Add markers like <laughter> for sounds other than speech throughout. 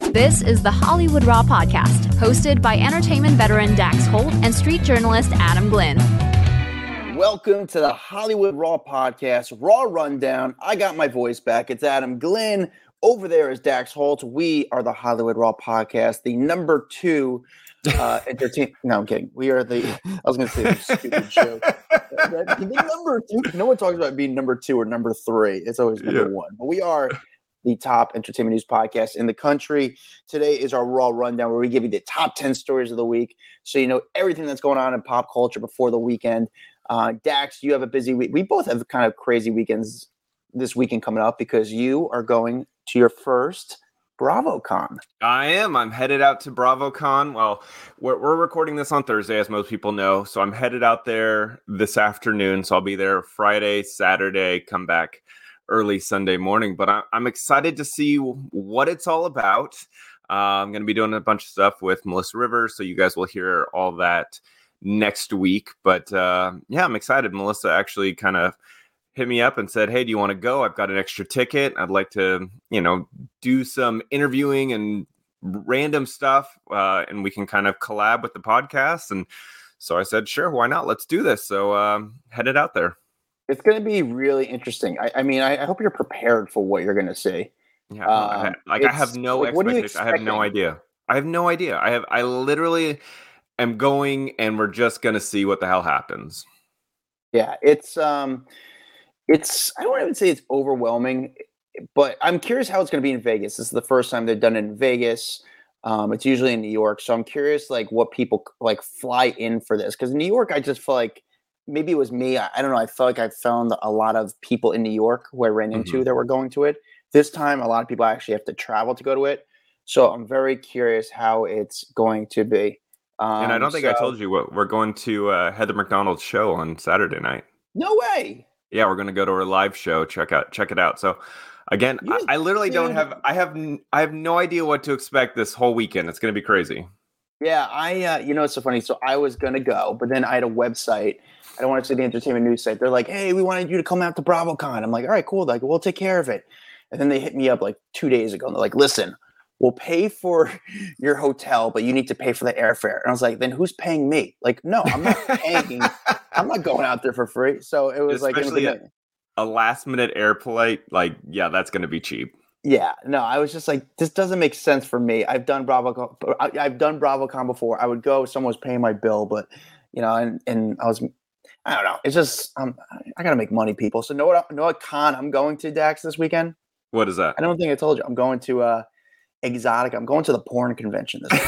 This is the Hollywood Raw podcast, hosted by entertainment veteran Dax Holt and street journalist Adam Glyn. Welcome to the Hollywood Raw podcast, Raw Rundown. I got my voice back. It's Adam Glyn. Over there is Dax Holt. We are the Hollywood Raw podcast, the number two uh, <laughs> entertain. No, I'm kidding. We are the. I was going to say the stupid joke. <laughs> the number two. No one talks about being number two or number three. It's always number yeah. one. But we are the top entertainment news podcast in the country. Today is our Raw Rundown where we give you the top 10 stories of the week so you know everything that's going on in pop culture before the weekend. Uh, Dax, you have a busy week. We both have kind of crazy weekends this weekend coming up because you are going to your first BravoCon. I am. I'm headed out to BravoCon. Well, we're, we're recording this on Thursday, as most people know. So I'm headed out there this afternoon. So I'll be there Friday, Saturday, come back early Sunday morning. But I, am excited to see what it's all about. Uh, I'm going to be doing a bunch of stuff with Melissa Rivers, so you guys will hear all that next week. But uh, yeah, I'm excited. Melissa actually kind of hit me up and said, "Hey, do you want to go? I've got an extra ticket. I'd like to, you know, do some interviewing and random stuff, uh, and we can kind of collab with the podcast." And so I said, "Sure, why not? Let's do this." So um, headed out there. It's going to be really interesting. I, I mean, I, I, hope you're prepared for what you're going to see. Yeah, um, like I have no like, expectation. I have no idea. I have no idea. I have. I literally am going, and we're just going to see what the hell happens. Yeah, it's um, it's. I don't even say it's overwhelming, but I'm curious how it's going to be in Vegas. This is the first time they've done it in Vegas. Um, it's usually in New York, so I'm curious, like, what people like fly in for this because New York, I just feel like maybe it was me. I, I, don't know. I felt like I found a lot of people in New York who I ran into mm-hmm. that were going to it. This time, a lot of people actually have to travel to go to it. So I'm very curious how it's going to be. Um, and I don't think so, I told you what we're going to uh, Heather McDonald's show on Saturday night. No way. Yeah, we're going to go to her live show. Check out, check it out. So again, I, I, literally don't have, I have, I have no idea what to expect this whole weekend. It's going to be crazy. Yeah, I, uh, you know, it's so funny. So I was going to go, but then I had a website I don't want to say the entertainment news site. They're like, hey, we wanted you to come out to BravoCon. I'm like, all right, cool. Like, we'll take care of it. And then they hit me up like two days ago and they're like, listen, we'll pay for <laughs> your hotel, but you need to pay for the airfare. And I was like, then who's paying me? Like, no, I'm not paying. <laughs> I'm not going out there for free. So it was Especially like a, a last minute airplane. Like, yeah, that's going to be cheap. Yeah, no, I was just like, this doesn't make sense for me. I've done BravoCon, I've done BravoCon before. I would go, someone was paying my bill, but you know, and and I was I don't know. It's just um, I gotta make money, people. So know what? Know what con I'm going to Dax this weekend? What is that? I don't think I told you. I'm going to uh, Exxxotica. I'm going to the porn convention this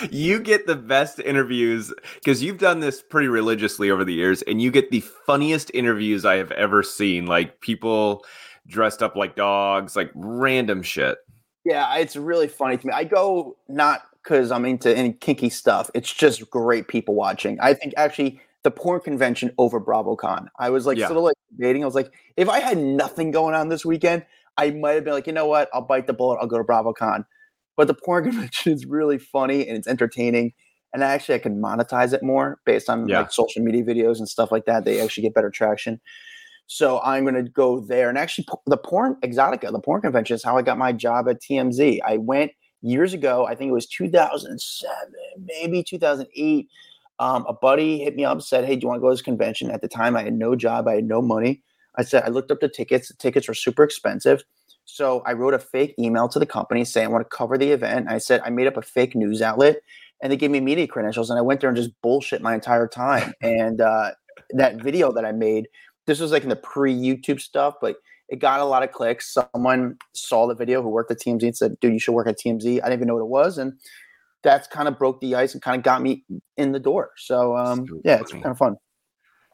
<laughs> you get the best interviews because you've done this pretty religiously over the years, and you get the funniest interviews I have ever seen. Like people dressed up like dogs, like random shit. Yeah, it's really funny to me. I go not because I'm into any kinky stuff. It's just great people watching. I think actually the porn convention over BravoCon. I was like yeah. sort of like debating. I was like, if I had nothing going on this weekend, I might have been like, you know what? I'll bite the bullet. I'll go to BravoCon. But the porn <laughs> convention is really funny and it's entertaining. And actually, I can monetize it more based on yeah. like social media videos and stuff like that. They actually get better traction. So I'm going to go there. And actually, the porn Exxxotica, the porn convention is how I got my job at TMZ. I went years ago. I think it was 2007, maybe 2008 um, a buddy hit me up and said, Hey, do you want to go to this convention? At the time, I had no job, I had no money. I said, I looked up the tickets. The tickets were super expensive. So I wrote a fake email to the company saying I want to cover the event. I said I made up a fake news outlet, and they gave me media credentials, and I went there and just bullshit my entire time. <laughs> and uh, that video that I made, this was like in the pre-YouTube stuff, but it got a lot of clicks. Someone saw the video who worked at TMZ and said, "Dude, you should work at TMZ." I didn't even know what it was, and that's kind of broke the ice and kind of got me in the door. So um, yeah, it's kind of fun.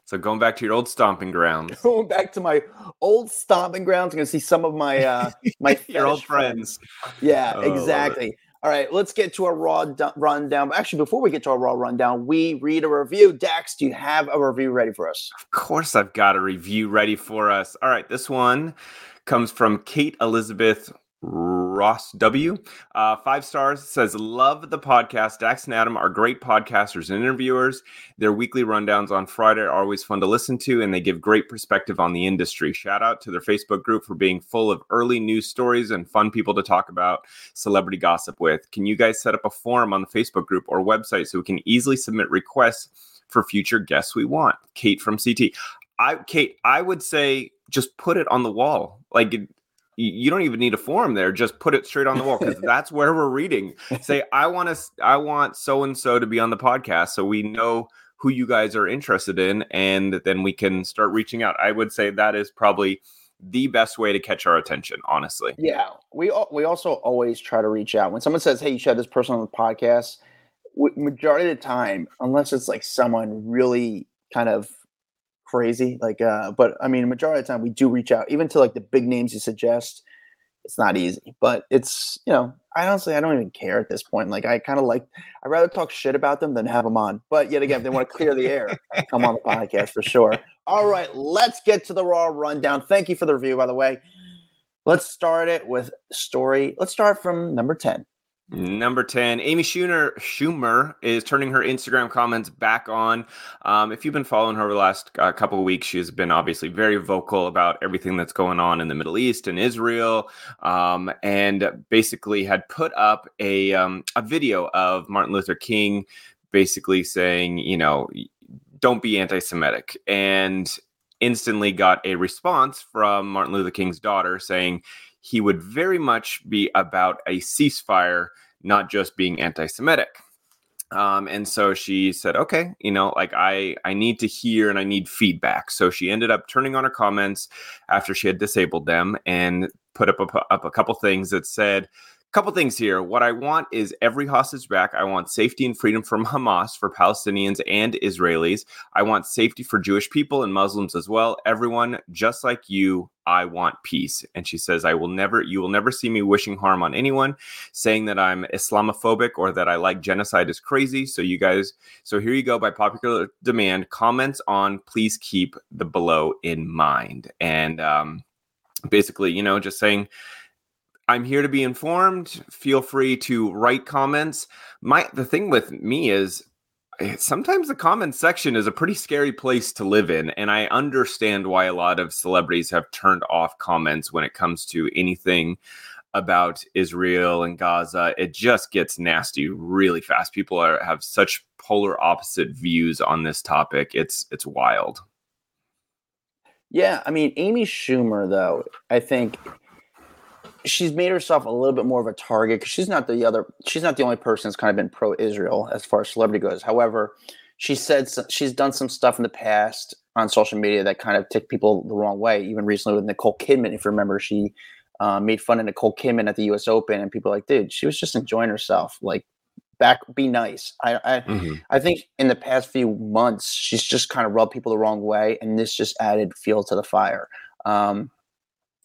So going back to your old stomping <laughs> grounds. Going back to my old stomping grounds, I'm gonna see some of my uh my <laughs> your old friends. Yeah, oh, exactly. All right, let's get to a raw d- rundown. Actually, before we get to our raw rundown, we read a review. Dax, do you have a review ready for us? Of course, I've got a review ready for us. All right, this one comes from Kate Elizabeth Ross W. Uh, five stars says, Love the podcast. Dax and Adam are great podcasters and interviewers. Their weekly rundowns on Friday are always fun to listen to, and they give great perspective on the industry. Shout out to their Facebook group for being full of early news stories and fun people to talk about celebrity gossip with. Can you guys set up a forum on the Facebook group or website so we can easily submit requests for future guests we want? Kate from CT. I Kate, I would say just put it on the wall. Like you don't even need a form there just put it straight on the wall because <laughs> that's where we're reading. Say <laughs> i want to i want so and so to be on the podcast so we know who you guys are interested in and then we can start reaching out. I would say that is probably the best way to catch our attention honestly. Yeah we we also always try to reach out. When someone says hey you should have this person on the podcast majority of the time unless it's like someone really kind of crazy. Like, uh, but I mean, majority of the time we do reach out, even to like the big names you suggest. It's not easy, but it's you know, I honestly I don't even care at this point. Like, I kind of like I'd rather talk shit about them than have them on. But yet again, if they want to clear the air, come on the podcast for sure. All right, let's get to the raw rundown. Thank you for the review, by the way. Let's start it with story. Let's start from number ten. Number 10, Amy Schumer, Schumer is turning her Instagram comments back on. Um, if you've been following her over the last uh, couple of weeks, she has been obviously very vocal about everything that's going on in the Middle East and Israel, um, and basically had put up a, um, a video of Martin Luther King basically saying, you know, don't be anti Semitic. And instantly got a response from Martin Luther King's daughter saying, he would very much be about a ceasefire, not just being anti Semitic. Um, and so she said, okay, you know, like I, I need to hear and I need feedback. So she ended up turning on her comments after she had disabled them and put up a, up a couple things that said, couple things here. What I want is every hostage back. I want safety and freedom from <laughs> Hamas for Palestinians and Israelis. I want safety for Jewish people and Muslims as well. Everyone, just like you, I want peace. And she says, I will never, you will never see me wishing harm on anyone, saying that I'm Islamophobic or that I like genocide is crazy. So, you guys, so here you go by popular demand. Comments on please keep the below in mind. And um, basically, you know, just saying, I'm here to be informed. Feel free to write comments. My the thing with me is eh, sometimes the comment section is a pretty scary place to live in and I understand why a lot of celebrities have turned off comments when it comes to anything about Israel and Gaza. It just gets nasty really fast. People are have such polar opposite views on this topic. It's it's wild. Yeah, I mean Amy Schumer though, I think she's made herself a little bit more of a target because she's not the other she's not the only person that's kind of been pro-israel as far as celebrity goes. However she said she's done some stuff in the past on social media that kind of took people the wrong way. Even recently with nicole kidman if you remember she uh, made fun of nicole kidman at the us open and people like dude she was just enjoying herself. Like back be nice. I I, mm-hmm. I think in the past few months she's just kind of rubbed people the wrong way and this just added fuel to the fire. Um,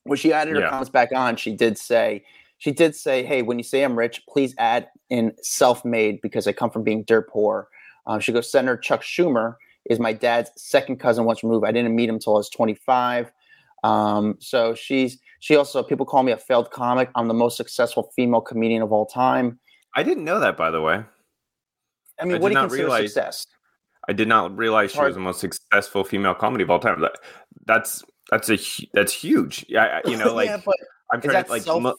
when she added her yeah. comments back on, she did say, she did say, "Hey, when you say I'm rich, please add in self-made because I come from being dirt poor." Um, she goes, "Senator Chuck Schumer is my dad's second cousin once removed. I didn't meet him until I was 25." Um, so she's she also people call me a failed comic. I'm the most successful female comedian of all time. I didn't know that, by the way. I mean, I what do you consider realize, success? I did not realize she was the most successful female comedy of all time. That, that's that's a that's huge. Yeah, you know, <laughs> like yeah, but I'm trying to like, self,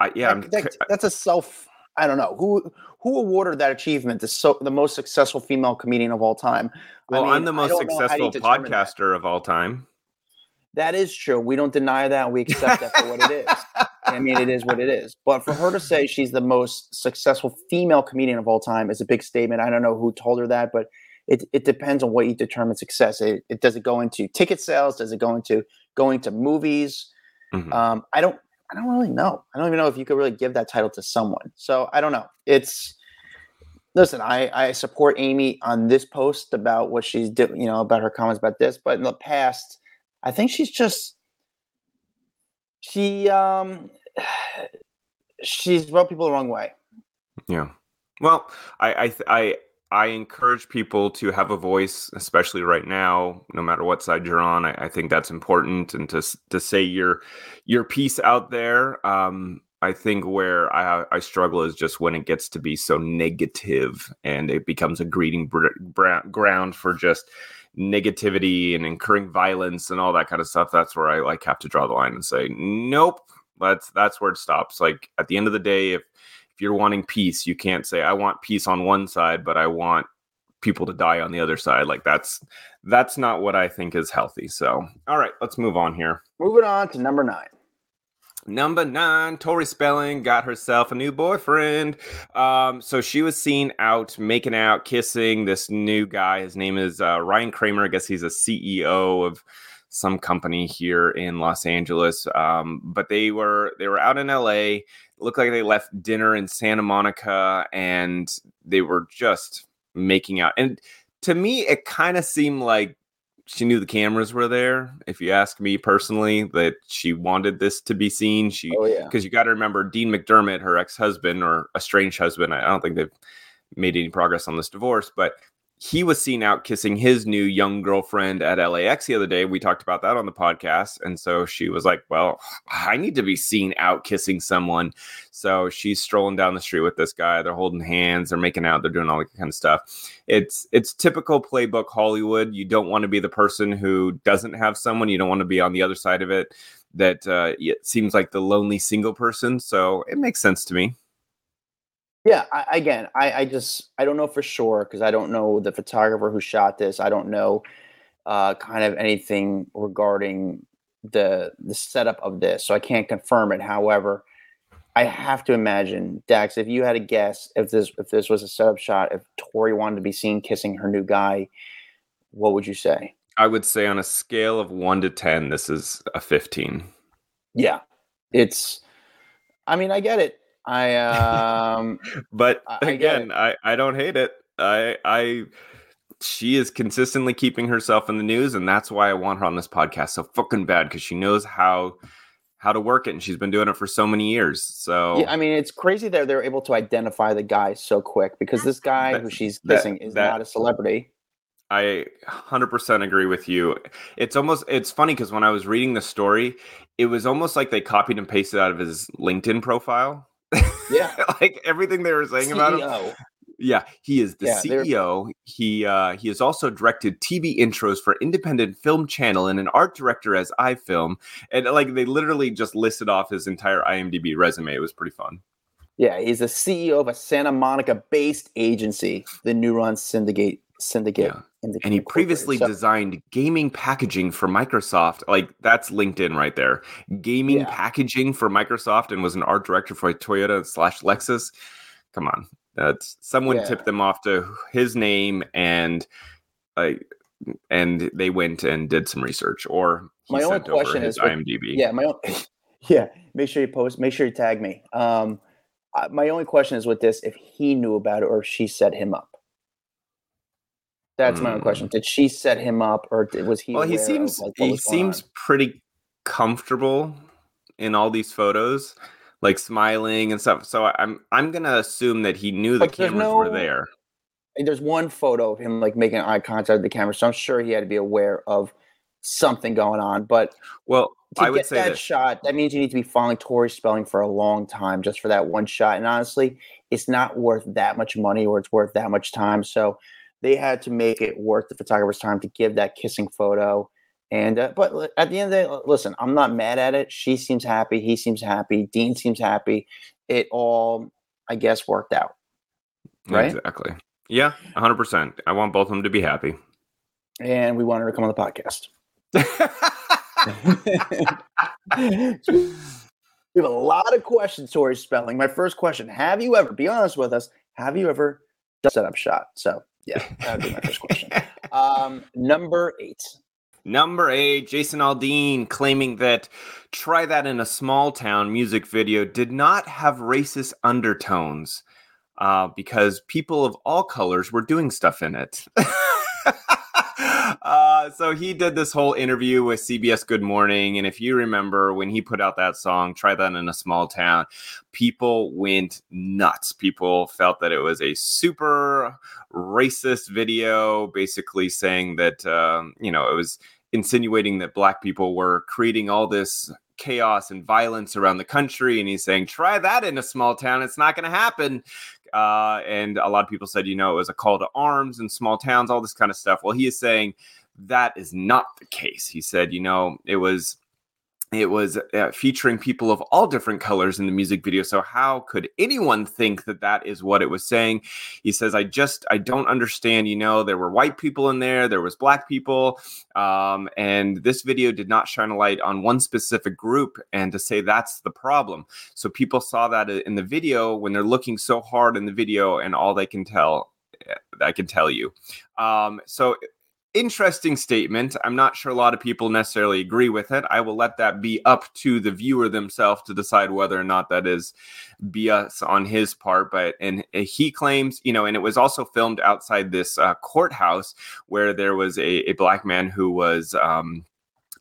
I, yeah, that, that's a self. I don't know who who awarded that achievement. The so the most successful female comedian of all time. Well, I am the most successful podcaster that. of all time. That is true. We don't deny that. We accept that for what it is. I mean, it is what it is. But for her to say she's the most successful female comedian of all time is a big statement. I don't know who told her that, but it, it depends on what you determine success. It, it does it go into ticket sales? Does it go into going to movies? Mm-hmm. Um, I don't I don't really know. I don't even know if you could really give that title to someone. So I don't know. It's listen. I I support Amy on this post about what she's doing. You know about her comments about this, but in the past, I think she's just she um <sighs> she's rubbed people the wrong way. Yeah. Well, I I I I encourage people to have a voice, especially right now, no matter what side you're on. I, I think that's important, and to to say your your piece out there. Um, I think where I, I struggle is just when it gets to be so negative and it becomes a greeting br- br- ground for just negativity and incurring violence and all that kind of stuff. That's where I like have to draw the line and say, nope, that's that's where it stops. Like at the end of the day, if if you're wanting peace, you can't say I want peace on one side, but I want people to die on the other side. Like that's that's not what I think is healthy. So, all right, let's move on here. Moving on to number 9. Number nine, Tori Spelling got herself a new boyfriend. Um, so she was seen out making out, kissing this new guy. His name is uh, Ryan Kramer. I guess he's a CEO of some company here in Los Angeles. Um, but they were they were out in LA. Looked like they left dinner in Santa Monica, and they were just making out. And to me, it kind of seemed like she knew the cameras were there. If you ask me personally, that she wanted this to be seen. She, oh, yeah. because you got to remember Dean McDermott, her ex husband or estranged husband. I don't think they've made any progress on this divorce, but he was seen out kissing his new young girlfriend at LAX the other day. We talked about that on the podcast. And so she was like, Well, I need to be seen out kissing someone. So she's strolling down the street with this guy. They're holding hands, they're making out, they're doing all that kind of stuff. It's it's typical playbook Hollywood. You don't want to be the person who doesn't have someone, you don't want to be on the other side of it. That uh, it seems like the lonely single person. So it makes sense to me. Yeah, I, again, I, I just I don't know for sure because I don't know the photographer who shot this. I don't know uh, kind of anything regarding the the setup of this, so I can't confirm it. However, I have to imagine Dax, if you had a guess, if this if this was a setup shot, if Tori wanted to be seen kissing her new guy, what would you say? I would say on a scale of one to ten, this is a fifteen. Yeah, it's. I mean, I get it I um <laughs> but I, again, I, I don't hate it. I I she is consistently keeping herself in the news and that's why I want her on this podcast so fucking bad because she knows how how to work it and she's been doing it for so many years. So yeah, I mean it's crazy that they're able to identify the guy so quick because this guy that, who she's kissing that, is that, not a celebrity. I 100% agree with you. It's almost it's funny because when I was reading the story, it was almost like they copied and pasted out of his LinkedIn profile yeah, <laughs> like everything they were saying CEO. about him. Yeah, he is the yeah, CEO. He uh, he has also directed TV intros for Independent Film Channel and an art director as iFilm. And like they literally just listed off his entire IMDb resume. It was pretty fun. Yeah, he's the CEO of a Santa Monica based agency, the Neuron Syndicate Syndicate. Yeah and he previously so, designed gaming packaging for Microsoft. Like that's LinkedIn right there. Gaming yeah. packaging for Microsoft and was an art director for Toyota slash Lexus. Come on, that's someone yeah. tipped them off to his name and like and they went and did some research or my only question is IMDb. yeah, my own, <laughs> yeah. Make sure you post. Make sure you tag me. Um, my only question is with this: if he knew about it or if she set him up. That's mm. my own question. Mm. Did she set him up, or did, was he? Well, he seems like, he seems on? pretty comfortable in all these photos, like smiling and stuff. So I'm I'm gonna assume that he knew the cameras no, were there. There's one photo of him like making eye contact with the camera, so I'm sure he had to be aware of something going on. But well, to I would get say that this. shot, that means you need to be following Tori Spelling for a long time just for that one shot. And honestly, it's not worth that much money or it's worth that much time. So they had to make it worth the photographer's time to give that kissing photo. And uh, but at the end of the day, listen, I'm not mad at it. She seems happy. He seems happy. Dean seems happy. It all, I guess, worked out. Right? Exactly. Yeah, 100. percent I want both of them to be happy. And we want her to come on the podcast. <laughs> we have a lot of questions, Tori Spelling. My first question: Have you ever? Be honest with us. Have you ever set up shot? So yeah, that would be my first question. <laughs> Um, number eight. Number eight, Jason Aldean claiming that Try That in a Small Town music video did not have racist undertones uh, because people of all colors were doing stuff in it. <laughs> Uh, so he did this whole interview with CBS Good Morning, and if you remember when he put out that song, "Try That in a Small Town," people went nuts. People felt that it was a super racist video, basically saying that um, you know it was insinuating that black people were creating all this chaos and violence around the country. And he's saying, try that in a small town. It's not going to happen. Uh, and a lot of people said, you know, it was a call to arms in small towns, all this kind of stuff. Well, he is saying that is not the case. He said, you know, it was it was uh, featuring people of all different colors in the music video so how could anyone think that that is what it was saying he says i just i don't understand you know there were white people in there there was black people um, and this video did not shine a light on one specific group and to say that's the problem so people saw that in the video when they're looking so hard in the video and all they can tell eh, I can tell you. Um, so interesting statement. I'm not sure a lot of people necessarily agree with it. I will let that be up to the viewer themselves to decide whether or not that is BS on his part. But and he claims, you know, and it was also filmed outside this uh, courthouse where there was a, a black man who was. Um,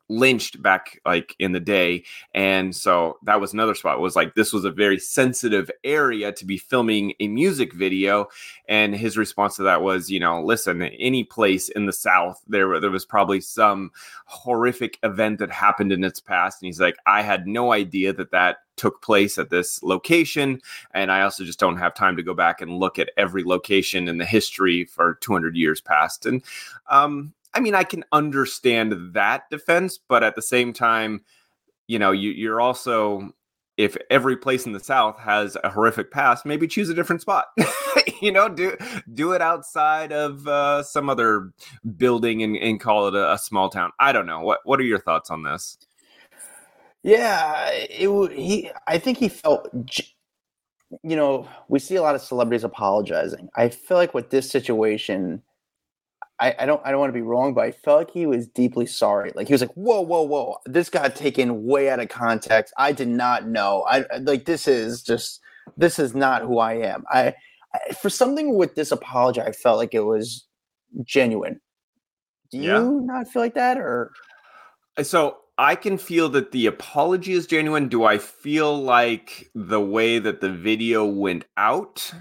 lynched back like in the day. And so that was another spot. It was like this was a very sensitive area to be filming a music video. And his response to that was you know listen any place in the south there there was probably some horrific event that happened in its past. And he's like i had no idea that that took place at this location. And i also just don't have time to go back and look at every location in the history for 200 years past. And um I mean, I can understand that defense, but at the same time, you know, you, you're also if every place in the South has a horrific past, maybe choose a different spot. <laughs> you know, do do it outside of uh, some other building and, and call it a, a, small town. I don't know. What What are your thoughts on this? Yeah, it he. I think he felt. You know, we see a lot of celebrities apologizing. I feel like with this situation, I, I, don't I don't want to be wrong, but I felt like he was deeply sorry. Like he was like, "Whoa, whoa, whoa! This got taken way out of context. I did not know. I like this is just this is not who I am. I, I for something with this apology, I felt like it was genuine. Do you yeah. not feel like that, or uh, so? I can feel that the apology is genuine. Do I feel like the way that the video went out?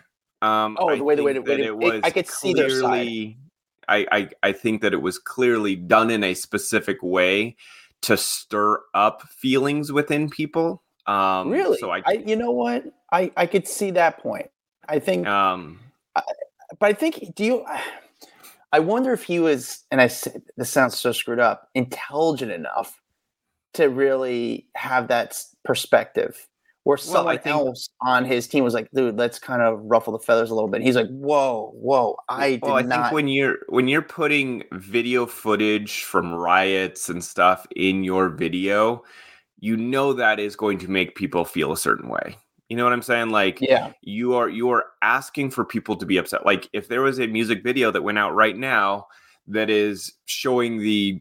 Um, oh, the way the way, it, it was. I could see their side I, I I think that it was clearly done in a specific way to stir up feelings within people. Um, really? So I, I, you know what, I I could see that point. I think, um, I, but I think do you? I wonder if he was, and I this sounds so screwed up, intelligent enough to really have that perspective where someone well, think, else on his team was like, dude, let's kind of ruffle the feathers a little bit. he's like, whoa, whoa, I well, I not. think when you're when you're putting video footage from riots and stuff in your video, you know that is going to make people feel a certain way. You know what I'm saying? Like, yeah, you are you are asking for people to be upset. Like, if there was a music video that went out right now that is showing the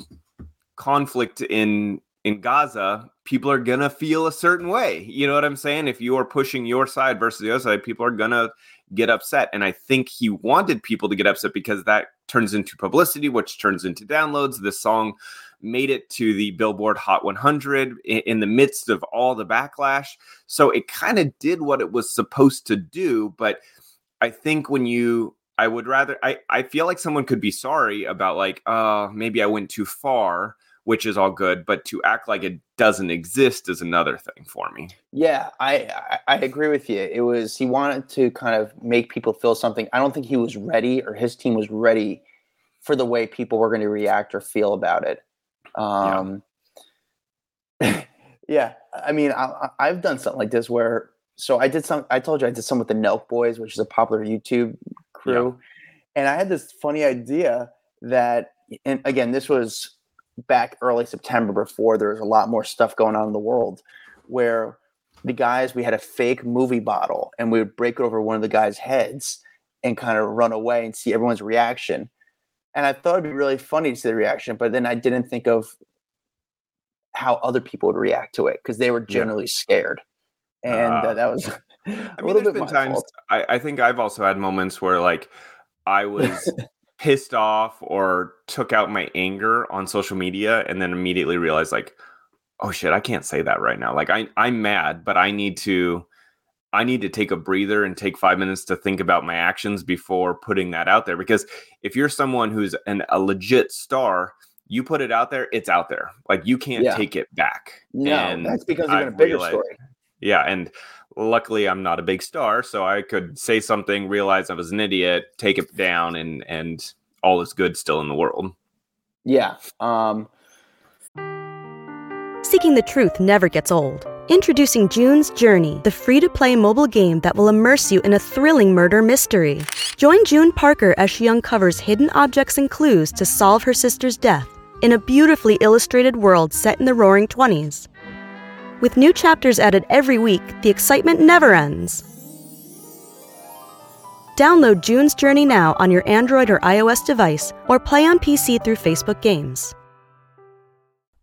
conflict in in Gaza, people are gonna feel a certain way. You know what I'm saying? If you are pushing your side versus the other side, people are gonna get upset. And I think he wanted people to get upset because that turns into publicity, which turns into downloads. This song made it to the Billboard Hot 100 in, the midst of all the backlash. So it kind of did what it was supposed to do. But I think when you I would rather I, I feel like someone could be sorry about like, uh, maybe I went too far which is all good. But to act like it doesn't exist is another thing for me. Yeah, I, I, agree with you. It was he wanted to kind of make people feel something. I don't think he was ready or his team was ready for the way people were going to react or feel about it. Um, yeah. <laughs> yeah, I mean, I, I've done something like this where so I did some. I told you I did some with the Nelk Boys, which is a popular YouTube crew, yeah. and I had this funny idea that, and again, this was back early September before there was a lot more stuff going on in the world where the guys we had a fake movie bottle and we would break it over one of the guys' heads and kind of run away and see everyone's reaction. And I thought it'd be really funny to see the reaction, but then I didn't think of how other people would react to it because they were generally yeah. scared. And uh, uh, that was <laughs> I <laughs> mean, there's been times I, I think I've also had moments where like I was <laughs> pissed off or took out my anger on social media and then immediately realized like oh shit i can't say that right now. Like i i'm mad but i need to i need to take a breather and take 5 minutes to think about my actions before putting that out there because if you're someone who's an, a legit star you put it out there it's out there. Like you can't yeah. take it back. No and that's because you're in a bigger realized, story. Yeah and luckily i'm not a big star so i could say something realize i was an idiot take it down and and all is good still in the world. Yeah um seeking the truth never gets old. Introducing june's journey the free-to-play mobile game that will immerse you in a thrilling murder mystery. Join june parker as she uncovers hidden objects and clues to solve her sister's death in a beautifully illustrated world set in the roaring 20s with new chapters added every week, the excitement never ends. Download June's Journey now on your Android or iOS device or play on PC through Facebook Games.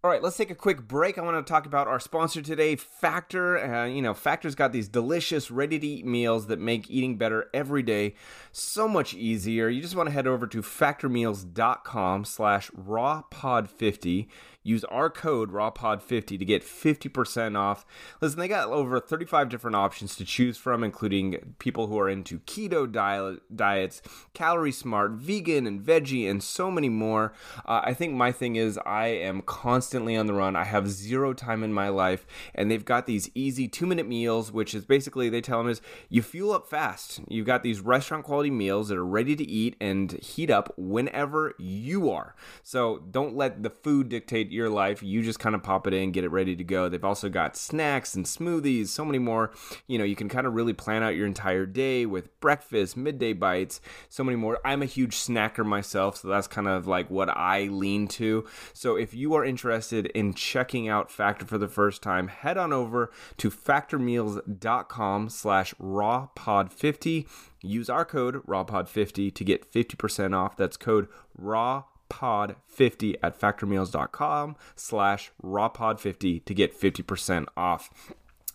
All right, let's take a quick break. I want to talk about our sponsor today, Factor. Uh, you know, Factor's got these delicious, ready to eat meals that make eating better every day so much easier. You just want to head over to factormeals.com slash rawpod50. Use our code RAWPOD50 to get 50% off. Listen, they got over 35 different options to choose from, including people who are into keto diet, diets, calorie smart, vegan, and veggie, and so many more. Uh, I think my thing is I am constantly on the run. I have zero time in my life, and they've got these easy two minute meals, which is basically they tell them is you fuel up fast. You've got these restaurant quality meals that are ready to eat and heat up whenever you are. So don't let the food dictate your life. You just kind of pop it in, get it ready to go. They've also got snacks and smoothies, so many more. You know, you can kind of really plan out your entire day with breakfast, midday bites, so many more. I'm a huge snacker myself, so that's kind of like what I lean to. So if you are interested in checking out Factor for the first time, head on over to factormeals.com slash rawpod50. Use our code rawpod50 to get 50% off. That's code raw rawpod50 at factormeals.com slash rawpod50 to get 50% off.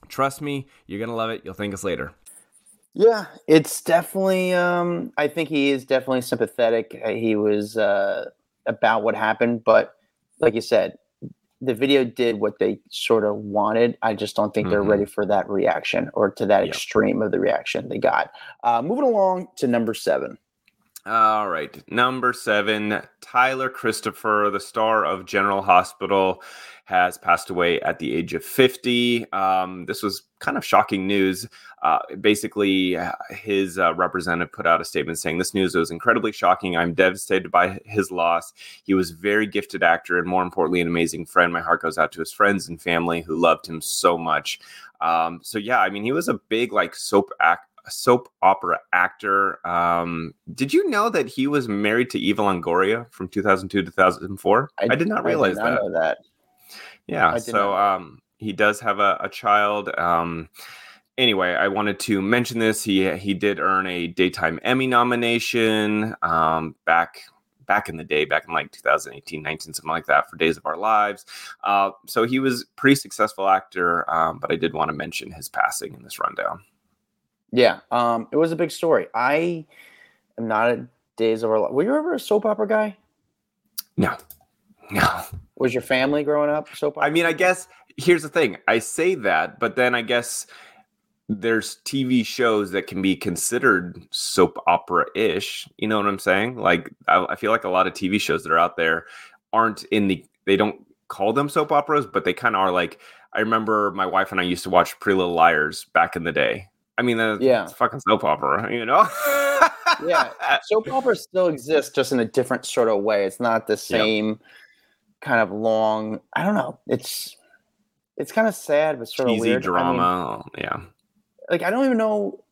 Trust me, you're going to love it. You'll thank us later. Yeah, it's definitely, um, I think he is definitely sympathetic. Uh, he was uh, about what happened, but like you said, the video did what they sort of wanted. I just don't think mm-hmm. they're ready for that reaction or to that yep. extreme of the reaction they got. Uh, moving along to number seven. All right. Number seven, Tyler Christopher, the star of General Hospital, has passed away at the age of 50. Um, this was kind of shocking news. Uh, basically, his uh, representative put out a statement saying this news was incredibly shocking. I'm devastated by his loss. He was a very gifted actor and, more importantly, an amazing friend. My heart goes out to his friends and family who loved him so much. Um, so, yeah, I mean, he was a big, like, soap act a soap opera actor. Um, did you know that he was married to Eva Longoria from 2002 to 2004? I, I did not realize I did not that. that. Yeah, so um, he does have a, a child. Um, anyway, I wanted to mention this. He he did earn a daytime Emmy nomination um, back back in the day, back in like 2018, 19, something like that, for Days of Our Lives. Uh, so he was pretty successful actor, um, but I did want to mention his passing in this rundown. Yeah, um, it was a big story. I am not a Days of Our Life. Were you ever a soap opera guy? No, no. Was your family growing up soap opera? I mean, I guess here's the thing. I say that, but then I guess there's TV shows that can be considered soap opera ish. You know what I'm saying? Like, I, I feel like a lot of TV shows that are out there aren't in the, they don't call them soap operas, but they kind of are like, I remember my wife and I used to watch Pretty Little Liars back in the day. I mean, uh, yeah, fucking soap opera, you know? yeah, <laughs> soap operas still exist, just in a different sort of way. It's not the same yep. kind of long. I don't know. It's it's kind of sad, but sort Cheesy of weird. drama. I mean, yeah, like I don't even know.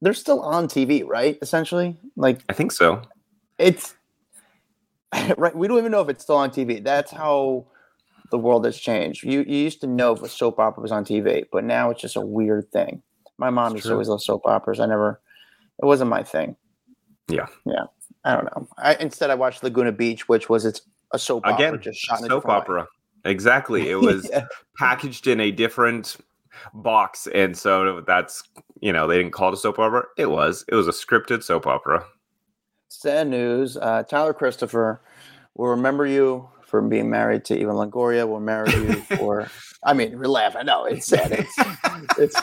They're still on TV, right? Essentially, like I think so. It's <laughs> right. We don't even know if it's still on TV. That's how the world has changed. You you used to know if a soap opera was on TV, but now it's just a weird thing. My mom used to always love soap operas. I never, it wasn't my thing. Yeah. Yeah. I don't know. I instead I watched Laguna Beach, which was it's a soap Again, opera, just shot soap opera. Exactly. It was <laughs> yeah. packaged in a different box, and so that's you know they didn't call it a soap opera. It was. It was a scripted soap opera. Sad news. Uh, Tyler Christopher will remember you for being married to Eva Longoria. We'll marry you <laughs> for. I mean, we're laughing. No, it's sad. It's, it's.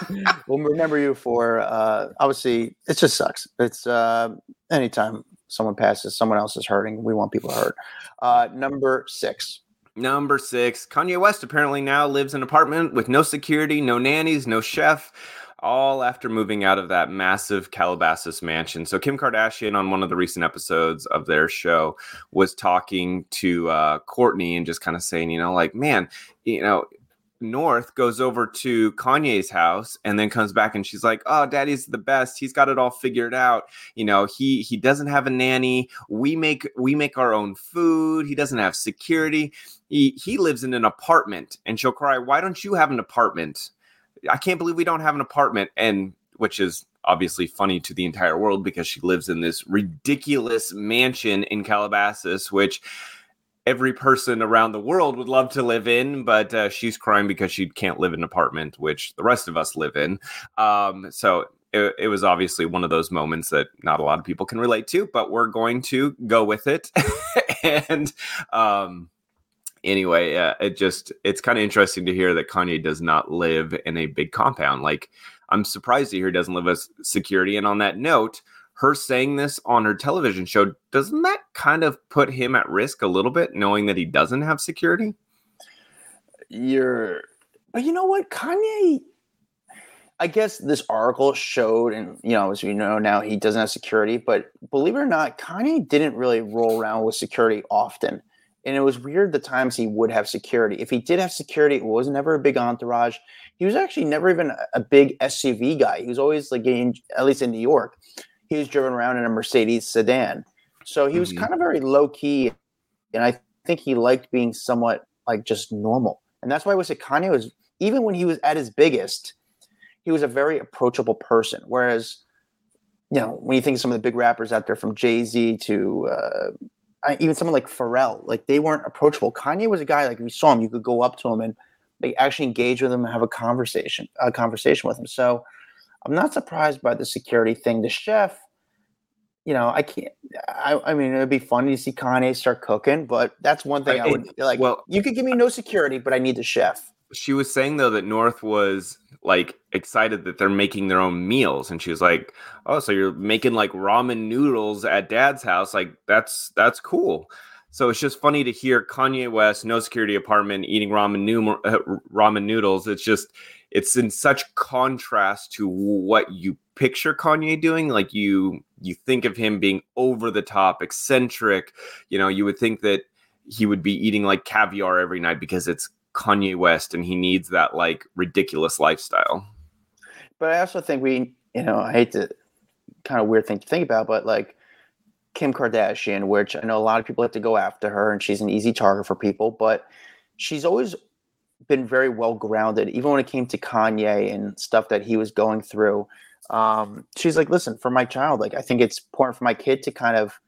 We'll remember you for. Uh, obviously, it just sucks. It's uh, anytime someone passes, someone else is hurting. We want people hurt. Uh, number six. Number six, Kanye West apparently now lives in an apartment with no security, no nannies, no chef, all after moving out of that massive Calabasas mansion. So, Kim Kardashian, on one of the recent episodes of their show, was talking to uh, Kourtney and just kind of saying, you know, like, man, you know, North goes over to Kanye's house and then comes back and she's like, "Oh, daddy's the best. He's got it all figured out. You know, he he doesn't have a nanny. We make we make our own food. He doesn't have security. He he lives in an apartment." And she'll cry, "Why don't you have an apartment? I can't believe we don't have an apartment." And which is obviously funny to the entire world because she lives in this ridiculous mansion in Calabasas, which every person around the world would love to live in, but uh, she's crying because she can't live in an apartment, which the rest of us live in. Um, so it, it, was obviously one of those moments that not a lot of people can relate to, but we're going to go with it. <laughs> and um, anyway, uh, it just it's kind of interesting to hear that Kanye does not live in a big compound. Like I'm surprised to hear he doesn't live as security. And on that note, her saying this on her television show, doesn't that kind of put him at risk a little bit, knowing that he doesn't have security? You're, but you know what, Kanye. I guess this article showed, and you know, as we know now, he doesn't have security. But believe it or not, Kanye didn't really roll around with security often, and it was weird the times he would have security. If he did have security, it was never a big entourage. He was actually never even a big SUV guy. He was always like in, at least in New York, he was driven around in a Mercedes sedan. So he was mm-hmm. kind of very low key, and I think he liked being somewhat like just normal. And that's why I would say Kanye was even when he was at his biggest, he was a very approachable person. Whereas, you know, when you think of some of the big rappers out there, from Jay Z to uh, Uh, even someone like Pharrell, like they weren't approachable. Kanye was a guy like if you saw him, you could go up to him and like, actually engage with him and have a conversation, a conversation with him. So I'm not surprised by the security thing. The chef, you know, I can't. I, I mean, it'd be funny to see Kanye start cooking, but that's one thing I, I would like. Well, you could give me no security, but I need the chef. She was saying though that North was like excited that they're making their own meals, and she was like, "Oh, so you're making like ramen noodles at Dad's house? Like that's that's cool." So it's just funny to hear Kanye West, no security apartment, eating ramen, nu- uh, ramen noodles. It's just it's in such contrast to what you picture Kanye doing. Like you you think of him being over the top, eccentric. You know, you would think that he would be eating like caviar every night because it's Kanye West and he needs that like ridiculous lifestyle. But I also think we, you know, I hate to kind of weird thing to think about, but like Kim Kardashian, which I know a lot of people have to go after her and she's an easy target for people, but she's always been very well grounded, even when it came to Kanye and stuff that he was going through. Um, she's like, listen, for my child, like I think it's important for my kid to kind of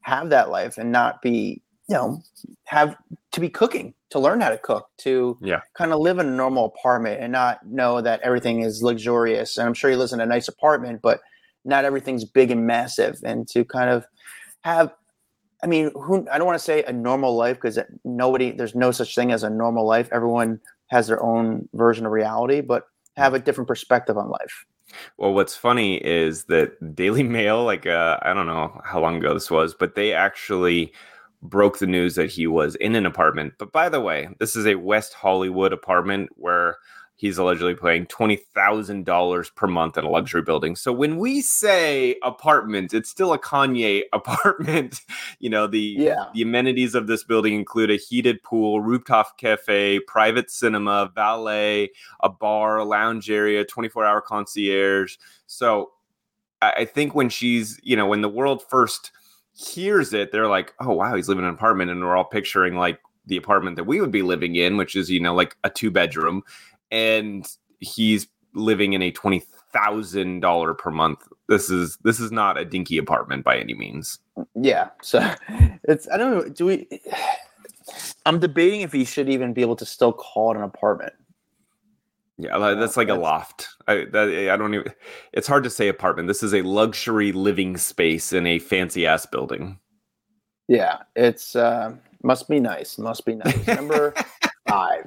have that life and not be, you know, have to be cooking, to learn how to cook, to yeah. kind of live in a normal apartment and not know that everything is luxurious. And I'm sure he lives in a nice apartment, but not everything's big and massive. And to kind of have I mean, who I don't want to say a normal life because nobody, there's no such thing as a normal life. Everyone has their own version of reality, but have a different perspective on life. Well, what's funny is that Daily Mail, like uh, I don't know how long ago this was, but they actually broke the news that he was in an apartment. But by the way, this is a West Hollywood apartment where he's allegedly paying $20,000 per month in a luxury building. So when we say apartment, it's still a Kanye <laughs> apartment. you know, the yeah. the amenities of this building include a heated pool, rooftop cafe, private cinema, valet, a bar, a lounge area, 24-hour concierge. So I think when she's, you know, when the world first hears it, they're like, "Oh wow, he's living in an apartment," and we're all picturing like the apartment that we would be living in, which is you know like a two bedroom and he's living in a twenty thousand dollar per month. This is this is not a dinky apartment by any means. Yeah, so <laughs> it's I don't know. Do we? <sighs> I'm debating if he should even be able to still call it an apartment. Yeah, that's like a loft. I that, I don't even. It's hard to say apartment. This is a luxury living space in a fancy ass building. Yeah, it's uh, must be nice. Must be nice. Number <laughs> five.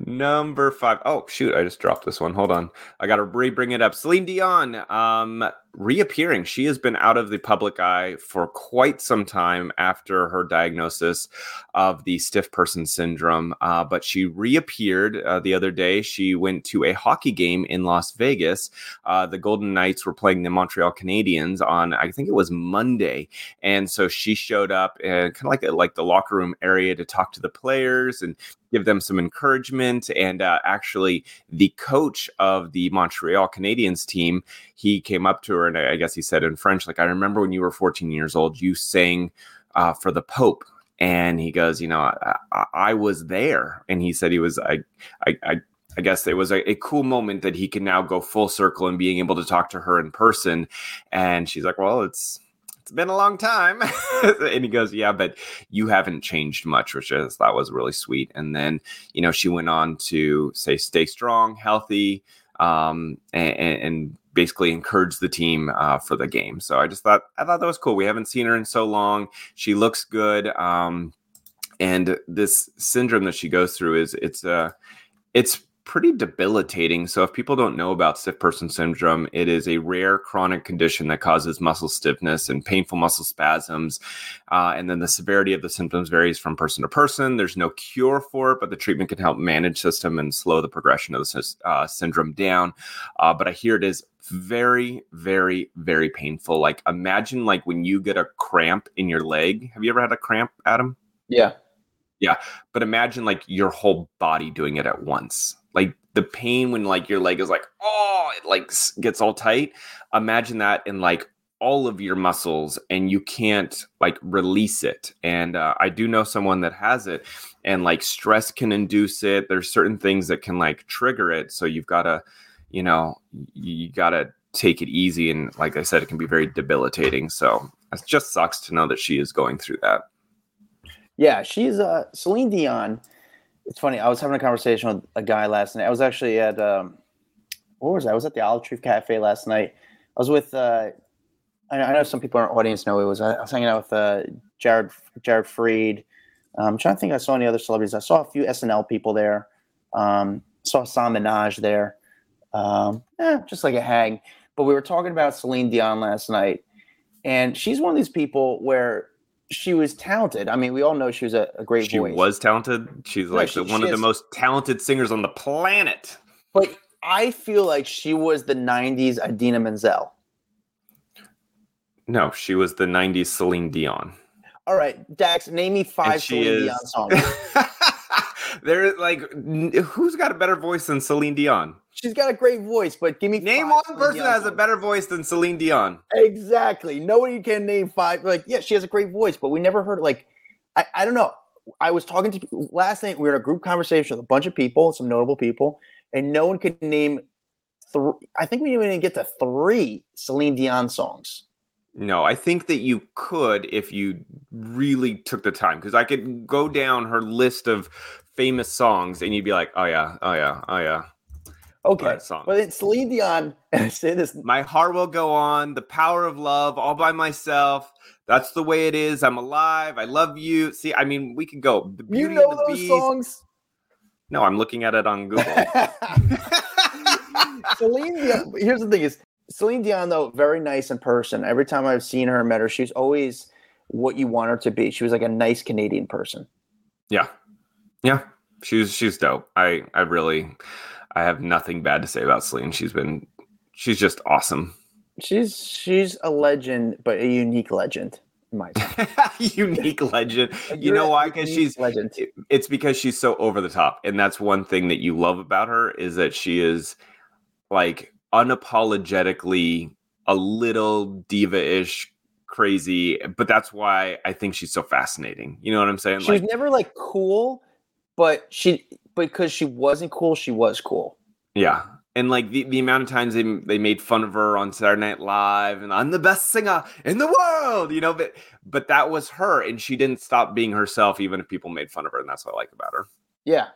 Number five. Oh shoot! I just dropped this one. Hold on. I got to re bring it up. Celine Dion. Um, reappearing. She has been out of the public eye for quite some time after her diagnosis of the stiff person syndrome. Uh, but she reappeared uh, the other day. She went to a hockey game in Las Vegas. Uh, the Golden Knights were playing the Montreal Canadiens on, I think it was Monday, and so she showed up and kind of like like the locker room area to talk to the players and give them some encouragement. And uh, actually, the coach of the Montreal Canadiens team, he came up to her and I guess he said in French, like, I remember when you were 14 years old, you sang uh, for the Pope. And he goes, you know, I, I, was there. And he said he was, I, I, I I guess it was a, a, cool moment that he can now go full circle and being able to talk to her in person. And she's like, well, it's it's been a long time. <laughs> and he goes, Yeah, but you haven't changed much, which is that was really sweet. And then, you know, she went on to say, stay strong, healthy, um, and, and basically encourage the team uh, for the game. So I just thought I thought that was cool. We haven't seen her in so long. She looks good. Um, and this syndrome that she goes through is it's uh it's pretty debilitating. So, if people don't know about stiff person syndrome, it is a rare chronic condition that causes muscle stiffness and painful muscle spasms. Uh, and then the severity of the symptoms varies from person to person. There's no cure for it, but the treatment can help manage system and slow the progression of the uh, syndrome down. Uh, but I hear it is very very very painful like imagine like when you get a cramp in your leg have you ever had a cramp adam yeah yeah but imagine like your whole body doing it at once like the pain when like your leg is like oh it like gets all tight imagine that in like all of your muscles and you can't like release it. And uh, i do know someone that has it and like stress can induce it. There's certain things that can like trigger it. So you've got to you know you got to take it easy. And like i said it can be very debilitating. So it just sucks to know that she is going through that. Yeah she's uh celine dion it's funny. I was having a conversation with a guy last night. I was actually at um, where was I? I was at the Olive Tree Cafe last night. I was with. Uh, I, know some people in our audience know it was. I was hanging out with uh, Jared Jared Freid. Um, I'm trying to think. I saw any other celebrities. I saw a few SNL people there. Um, saw Sam Minaj there. Um, eh, just like a hang. But we were talking about Celine Dion last night, and she's one of these people where she was talented. I mean, we all know she was a, a great she voice. She was talented. She's like she, one she of has, the most talented singers on the planet. But I feel like she was the '90s Idina Menzel. No, she was the '90s Celine Dion. All right, Dax, name me five Celine is... Dion songs. <laughs> There, like, who's got a better voice than Celine Dion? She's got a great voice, but give me name one person that has a better voice than Celine Dion. Exactly. Nobody can name five. Like, yeah, she has a great voice, but we never heard like, I, I don't know. I was talking to last night. We were in a group conversation with a bunch of people, some notable people, and no one could name. Three, I think we didn't even get to three Celine Dion songs. No, I think that you could if you really took the time because I could go down her list of famous songs and you'd be like, oh yeah, oh yeah, oh yeah. Okay. Song. But it's Celine Dion. <laughs> say this. My heart will go on. The power of love, all by myself. That's the way it is. I'm alive. I love you. See, I mean, we can go. The beauty you know of the those beast. songs. No, I'm looking at it on Google. <laughs> Celine Dion. Here's the thing: is Celine Dion though very nice in person. Every time I've seen her and met her, she's always what you want her to be. She was like a nice Canadian person. Yeah, yeah, she's she's dope. I I really I have nothing bad to say about Celine. She's been she's just awesome. She's she's a legend, but a unique legend. My <laughs> unique legend. You know why? Because she's legend. It's because she's so over the top, and that's one thing that you love about her is that she is like unapologetically a little diva-ish crazy but that's why i think she's so fascinating you know what i'm saying she's like, never like cool but she because she wasn't cool, she was cool. Yeah. And like the, the amount of times they they made fun of her on Saturday Night Live and I'm the best singer in the world, you know, but but that was her and she didn't stop being herself even if people made fun of her and that's what I like about her. Yeah.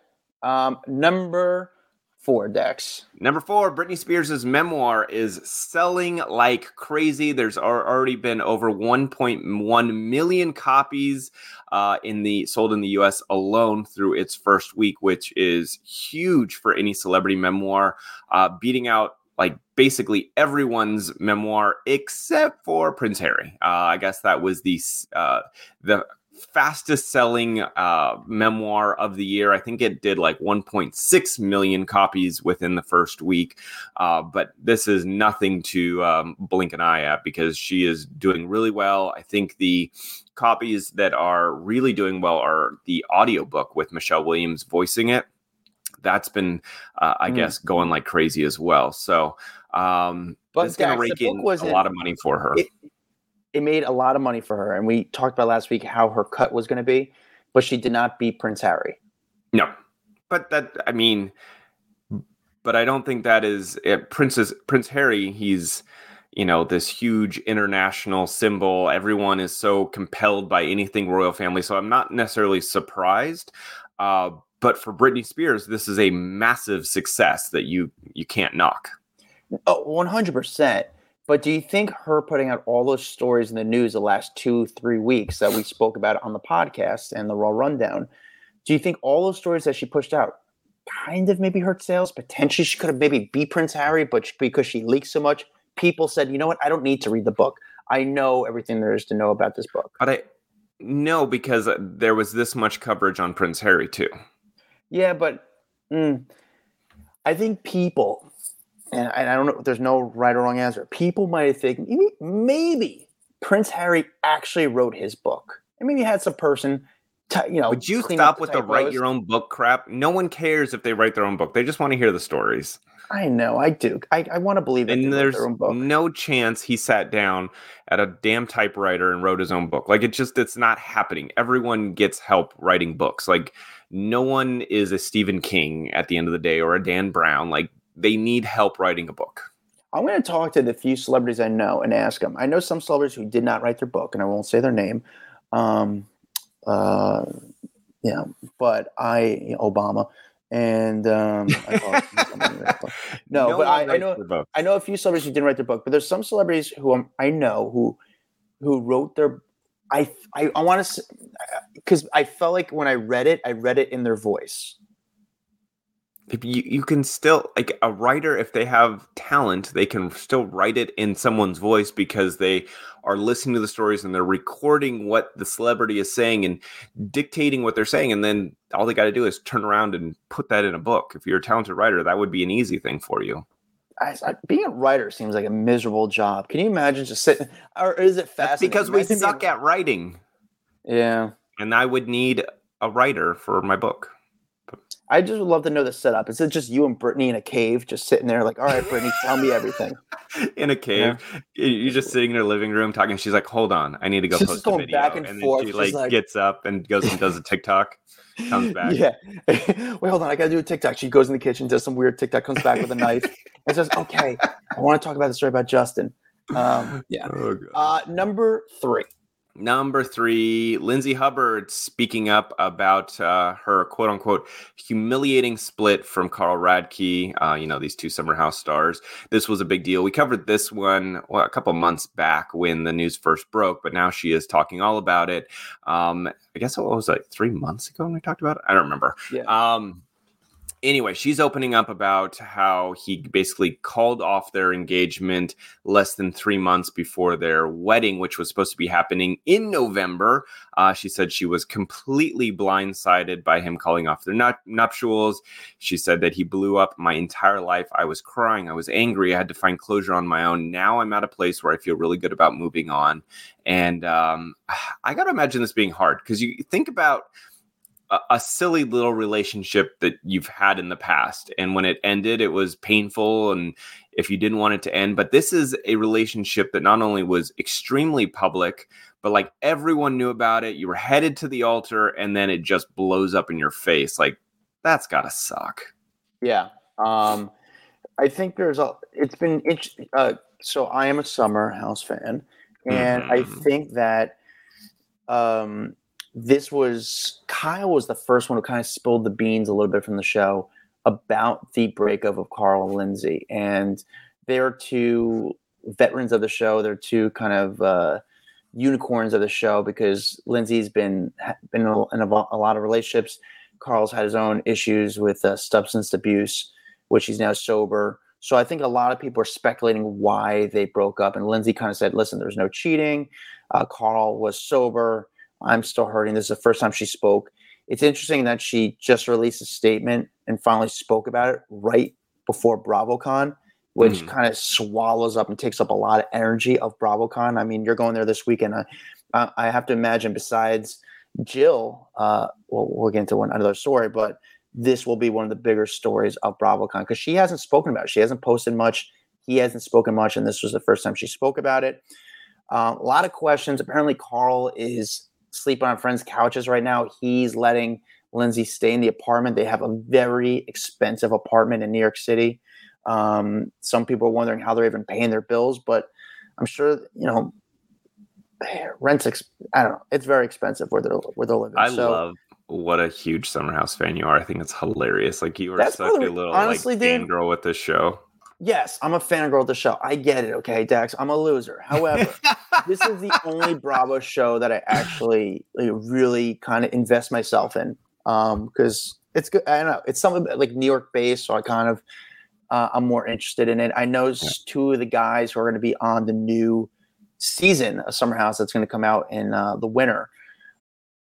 Um number four, Dax. Number four, Britney Spears' memoir is selling like crazy. There's already been over 1.1 million copies uh, in the sold in the U.S. alone through its first week, which is huge for any celebrity memoir, uh, beating out like basically everyone's memoir except for Prince Harry. Uh, I guess that was the uh, the fastest selling uh, memoir of the year. I think it did like 1.6 million copies within the first week. Uh, but this is nothing to um, blink an eye at because she is doing really well. I think the copies that are really doing well are the audiobook with Michelle Williams voicing it. That's been, uh, I mm. guess, going like crazy as well. So, um, but it's going to rake in a lot of money for her. It, it made a lot of money for her. And we talked about last week how her cut was going to be, but she did not beat Prince Harry. No, but that I mean, but I don't think that is it, eh, Princess Prince Harry. He's you know this huge international symbol. Everyone is so compelled by anything royal family. So I'm not necessarily surprised. Uh, but for Britney Spears, this is a massive success that you you can't knock. Oh, 100 percent. But do you think her putting out all those stories in the news the last two, three weeks that we spoke about on the podcast and the Raw Rundown, do you think all those stories that she pushed out kind of maybe hurt sales? Potentially, she could have maybe beat Prince Harry, but because she leaked so much, people said, you know what, I don't need to read the book. I know everything there is to know about this book. But I no, because there was this much coverage on Prince Harry too. Yeah, but mm, I think people and I don't know, there's no right or wrong answer. People might think maybe, maybe Prince Harry actually wrote his book. I mean, he had some person, t- you know. Would you stop with the write your own book crap? No one cares if they write their own book. They just want to hear the stories. I know, I do. I, I want to believe that and there's no chance he sat down at a damn typewriter and wrote his own book. Like it just it's not happening. Everyone gets help writing books. Like no one is a Stephen King at the end of the day or a Dan Brown. Like they need help writing a book. I'm going to talk to the few celebrities I know and ask them. I know some celebrities who did not write their book, and I won't say their name. Um, uh, yeah, but I Obama and um, <laughs> no, no, but I, I, know I know a few celebrities who didn't write their book, but there's some celebrities who I'm, I know who who wrote their. I I, I want to because I felt like when I read it, I read it in their voice you, you can still like a writer if they have talent they can still write it in someone's voice because they are listening to the stories and they're recording what the celebrity is saying and dictating what they're saying and then all they got to do is turn around and put that in a book. If you're a talented writer that would be an easy thing for you. I, I, being a writer seems like a miserable job. Can you imagine just sitting or is it fast because we suck being... at writing. Yeah. And i would need a writer for my book I just would love to know the setup. Is it just you and Britney in a cave, just sitting there, like, all right, Britney, tell me everything? <laughs> in a cave, yeah. you're just sitting in her living room talking. She's like, "Hold on, I need to go She's post a video." Back and, and forth. she like, like, gets up and goes and does a TikTok. Comes <laughs> back. Yeah. <laughs> Wait, hold on. I gotta do a TikTok. She goes in the kitchen, does some weird TikTok, comes back with a knife, and says, "Okay, I want to talk about the story about Justin." Um, yeah. Oh, uh, number three. Number three, Lindsay Hubbard speaking up about uh, her quote unquote humiliating split from Carl Radke, uh, you know, these two Summer House stars. This was a big deal. We covered this one well, a couple months back when the news first broke, but now she is talking all about it. Um, I guess it was like three months ago when we talked about it. I don't remember. Yeah. Um, anyway, she's opening up about how he basically called off their engagement less than three months before their wedding, which was supposed to be happening in November. Uh, she said she was completely blindsided by him calling off their nut- nuptials. She said that he blew up my entire life. I was crying. I was angry. I had to find closure on my own. Now I'm at a place where I feel really good about moving on. And um, <sighs> I got to imagine this being hard because you think about a, silly little relationship that you've had in the past. And when it ended, it was painful. And if you didn't want it to end, but this is a relationship that not only was extremely public, but like everyone knew about it. You were headed to the altar, and then it just blows up in your face. Like that's gotta suck. Yeah. Um, I think there's a. It's been. Uh, so I am a Summer House fan, and mm-hmm. I think that um, this was Kyle was the first one who kind of spilled the beans a little bit from the show about the breakup of Carl and Lindsay. And they're two veterans of the show. They're two kind of uh, unicorns of the show because Lindsay's been been in a, a, lot of relationships. Carl's had his own issues with uh, substance abuse, which he's now sober. So I think a lot of people are speculating why they broke up. And Lindsay kind of said, "Listen, there's no cheating. Uh, Carl was sober. I'm still hurting. This is the first time she spoke. It's interesting that she just released a statement and finally spoke about it right before BravoCon, which mm. kind of swallows up and takes up a lot of energy of BravoCon. I mean, you're going there this weekend. I, I have to imagine, besides Jill, uh, well, we'll get into one another story, but this will be one of the bigger stories of BravoCon because she hasn't spoken about it. She hasn't posted much. He hasn't spoken much, and this was the first time she spoke about it. Uh, a lot of questions. Apparently, Carl is sleeping on friends' couches right now. He's letting Lindsay stay in the apartment. They have a very expensive apartment in New York City. Um, some people are wondering how they're even paying their bills, but I'm sure you know rent's. Ex- I don't know. It's very expensive where they're where they're living. I so, love what a huge Summer House fan you are. I think it's hilarious. Like you are such a little honestly, like fan girl with this show. Yes, I'm a fangirl of the show. I get it. Okay, Dax, I'm a loser. However, <laughs> this is the only Bravo show that I actually like, really kind of invest myself in because um, it's good. I don't know. It's something like New York based, so I kind of uh, I'm more interested in it. I know yeah. two of the guys who are going to be on the new season of Summer House that's going to come out in uh, the winter.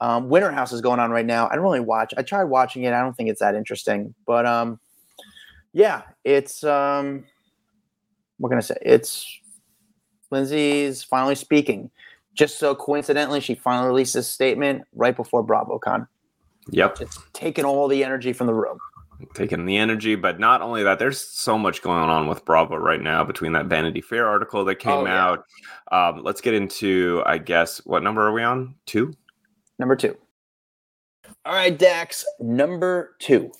Um, Winter House is going on right now. I don't really watch. I tried watching it. I don't think it's that interesting, but um, yeah, it's um, what can I say? It's Lindsay's finally speaking. Just so coincidentally, she finally released this statement right before BravoCon. Yep, it's taken all the energy from the room. Taking the energy, but not only that, there's so much going on with Bravo right now between that Vanity Fair article that came oh, yeah. out. Um, let's get into, I guess, what number are we on? Two number two. All right, Dax, number two.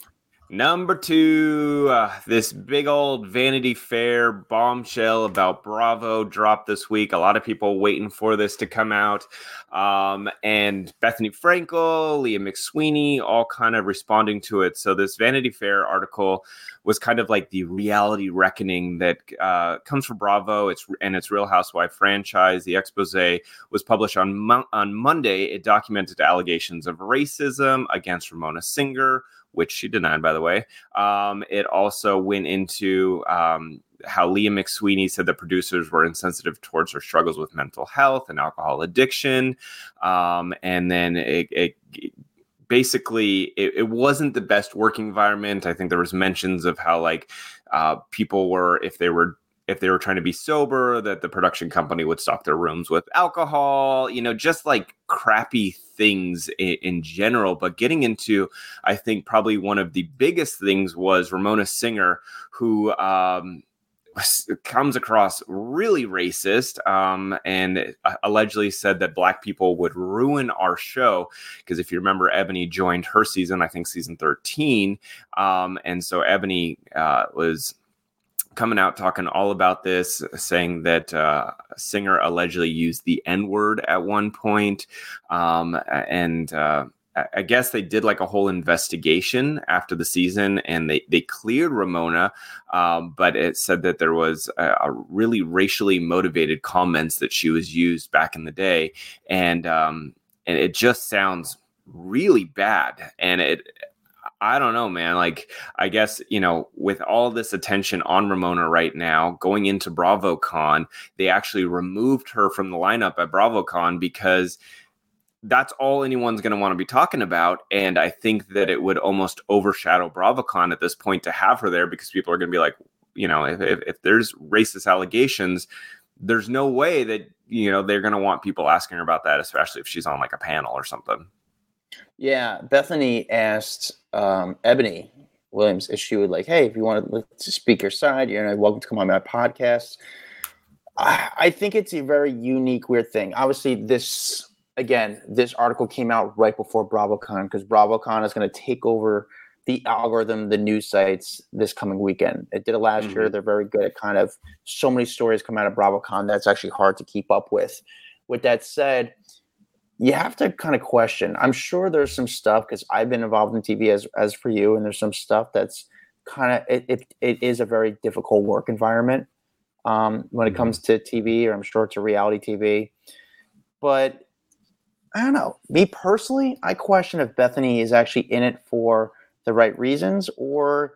Number two, uh, this big old Vanity Fair bombshell about Bravo dropped this week. A lot of people waiting for this to come out. Um, and Bethenny Frankel, Leah McSweeney, all kind of responding to it. So, this Vanity Fair article was kind of like the reality reckoning that uh, comes from Bravo. It's and its Real Housewife franchise. The expose was published on Mo- on Monday. It documented allegations of racism against Ramona Singer which she denied, by the way. Um, it also went into um, how Leah McSweeney said that producers were insensitive towards her struggles with mental health and alcohol addiction. Um, and then it, it basically it, it, wasn't the best working environment. I think there was mentions of how like uh, people were if they were if they were trying to be sober, that the production company would stock their rooms with alcohol, you know, just like crappy things in, in, general. But getting into, I think, probably one of the biggest things was Ramona Singer, who, um, <laughs> comes across really racist um, and allegedly said that black people would ruin our show because if you remember Eboni joined her season i think season 13 um, and so Eboni uh, was coming out talking all about this, saying that uh, Singer allegedly used the N word at one point. Um, and uh, I guess they did like a whole investigation after the season and they, they cleared Ramona, um, but it said that there was a, a, really racially motivated comments that she was used back in the day. And, um, and it just sounds really bad. And it, I don't know, man. Like, I guess, you know, with all this attention on Ramona right now, going into BravoCon, they actually removed her from the lineup at BravoCon because that's all anyone's going to want to be talking about. And I think that it would almost overshadow BravoCon at this point to have her there because people are going to be like, you know, if, if, if there's racist allegations, there's no way that, you know, they're going to want people asking her about that, especially if she's on like a panel or something. Yeah. Bethenny asked um, Eboni Williams if she would like, hey, if you want to speak your side, you're welcome to come on my podcast. I, I think it's a very unique, weird thing. Obviously, this again, this article came out right before BravoCon because BravoCon is going to take over the algorithm, the news sites this coming weekend. It did it last mm-hmm. year. They're very good at kind of so many stories come out of BravoCon that's actually hard to keep up with. With that said, you have to kind of question. I'm sure there's some stuff because I've been involved in TV as as for you, and there's some stuff that's kind of it, it, it is a very difficult work environment um, when it mm-hmm. comes to TV, or I'm sure a reality TV. But I don't know. Me personally, I question if Bethenny is actually in it for the right reasons, or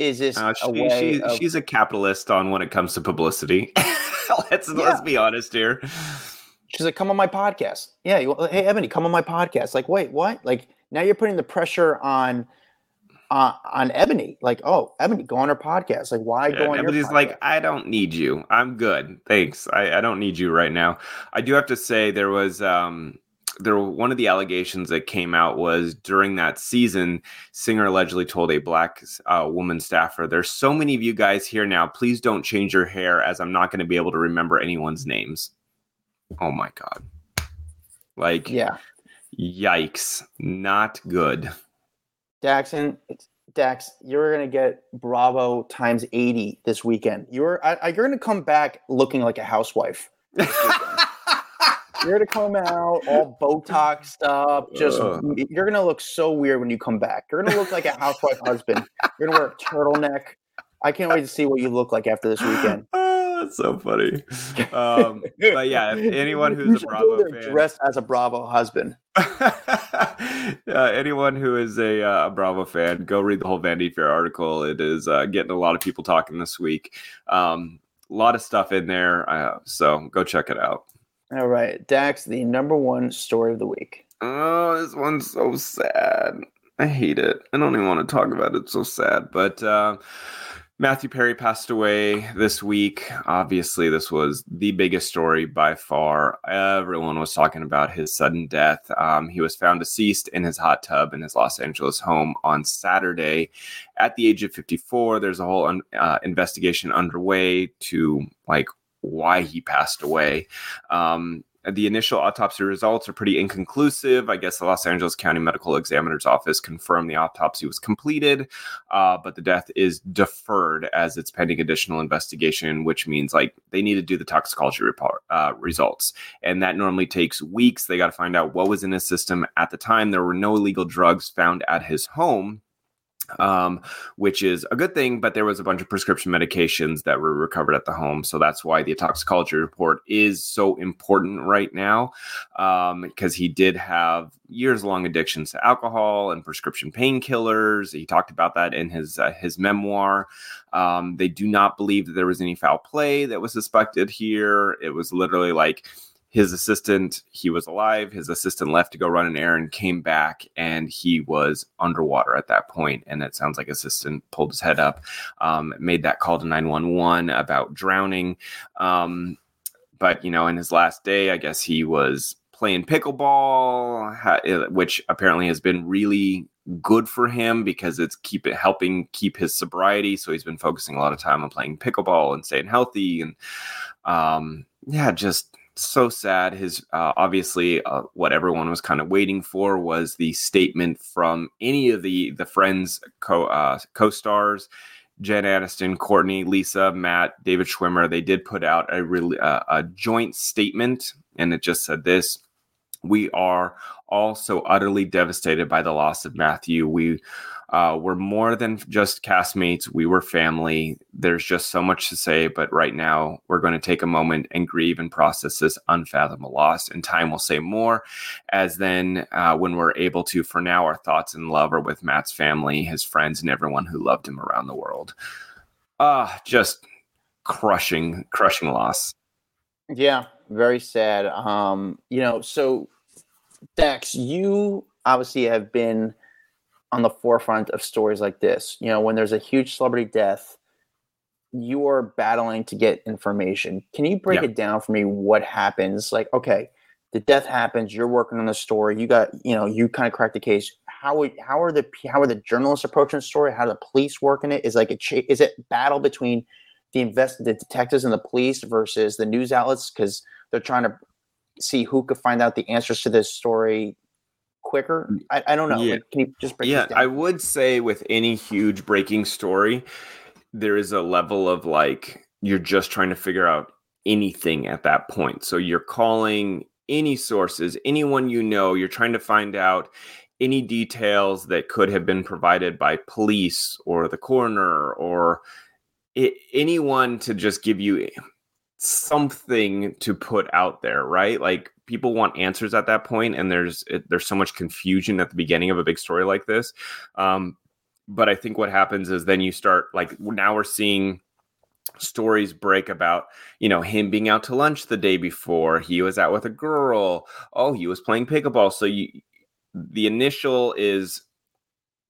is this uh, she, a way she, of... she's a capitalist on when it comes to publicity. <laughs> let's yeah. let's be honest here. She's like, "Come on my podcast." Yeah, you, hey Eboni, come on my podcast. Like, wait, what? Like now you're putting the pressure on uh, on Eboni. Like, oh, Eboni, go on her podcast. Like, why yeah, go on? Eboni's like, I don't need you. I'm good. Thanks. I, I don't need you right now. I do have to say there was um there one of the allegations that came out was during that season, Singer allegedly told a black uh, woman staffer, "There's so many of you guys here now. Please don't change your hair, as I'm not going to be able to remember anyone's names." Oh my god! Like, yeah, yikes! Not good. Daxon, Dax, you're gonna get Bravo times eighty this weekend. You're I, you're gonna come back looking like a housewife. you're gonna come out all Botox stuff. Just you're gonna look so weird when you come back. You're gonna look like a housewife husband. You're gonna wear a turtleneck. I can't wait to see what you look like after this weekend. <laughs> Oh, That's so funny. <laughs> Um, but yeah, <laughs> anyone who's a Bravo fan, dressed as a Bravo husband. <laughs> uh, anyone who is a, uh, Bravo fan, go read the whole Vanity Fair article. It is uh, getting a lot of people talking this week. Um, a lot of stuff in there, uh, so go check it out. All right, Dax, the number one story of the week. Oh, this one's so sad. I hate it. I don't even want to talk about it. It's so sad, but uh, Matthew Perry passed away this week. Obviously, this was the biggest story by far. Everyone was talking about his sudden death. Um, he was found deceased in his hot tub in his Los Angeles home on Saturday at the age of 54. There's a whole un- uh, investigation underway to like why he passed away. Um, the initial autopsy results are pretty inconclusive. I guess the Los Angeles County Medical Examiner's Office confirmed the autopsy was completed, uh, but the death is deferred as it's pending additional investigation, which means like they need to do the toxicology report uh, results, and that normally takes weeks. They got to find out what was in his system at the time. There were no illegal drugs found at his home um, which is a good thing. But there was a bunch of prescription medications that were recovered at the home, so that's why the toxicology report is so important right now, because um, he did have years long addictions to alcohol and prescription painkillers. He talked about that in his uh, his memoir. Um, they do not believe that there was any foul play that was suspected here. It was literally like his assistant he was alive. His assistant left to go run an errand came back and he was underwater at that point. And it sounds like assistant pulled his head up um, made that call to 911 about drowning. Um, but you know in his last day i guess he was playing pickleball which apparently has been really good for him because it's keep it helping keep his sobriety. So he's been focusing a lot of time on playing pickleball and staying healthy and um, yeah just so sad. His uh, obviously uh, what everyone was kind of waiting for was the statement from any of the the friends co uh, co stars. Jen Aniston, Courteney, Lisa, Matt, David Schwimmer, they did put out a, re- uh, a joint statement, and it just said this: "We are all so utterly devastated by the loss of Matthew. We Uh, we're more than just castmates. We were family. There's just so much to say, but right now we're going to take a moment and grieve and process this unfathomable loss. And time will say more, as then uh, when we're able to. For now, our thoughts and love are with Matt's family, his friends, and everyone who loved him around the world. Ah, uh, just crushing, crushing loss. Yeah, very sad. Um, you know, so Dax, you obviously have been on the forefront of stories like this. You know, when there's a huge celebrity death, you are battling to get information. Can you break yeah. it down for me? What happens? Like, okay, the death happens. You're working on the story. You got, you know, you kind of crack the case. How how are the how are the journalists approaching the story? How do the police working it? Is like a is it battle between the invest the detectives and the police versus the news outlets because they're trying to see who could find out the answers to this story quicker. I, I don't know. Yeah. Can you just break Yeah, I would say with any huge breaking story, there is a level of like you're just trying to figure out anything at that point. So you're calling any sources, anyone you know, you're trying to find out any details that could have been provided by police or the coroner or it, anyone to just give you something to put out there, right? Like people want answers at that point, and there's it, there's so much confusion at the beginning of a big story like this. Um, but I think what happens is then you start like now we're seeing stories break about you know him being out to lunch the day before he was out with a girl oh he was playing pickleball so you the initial is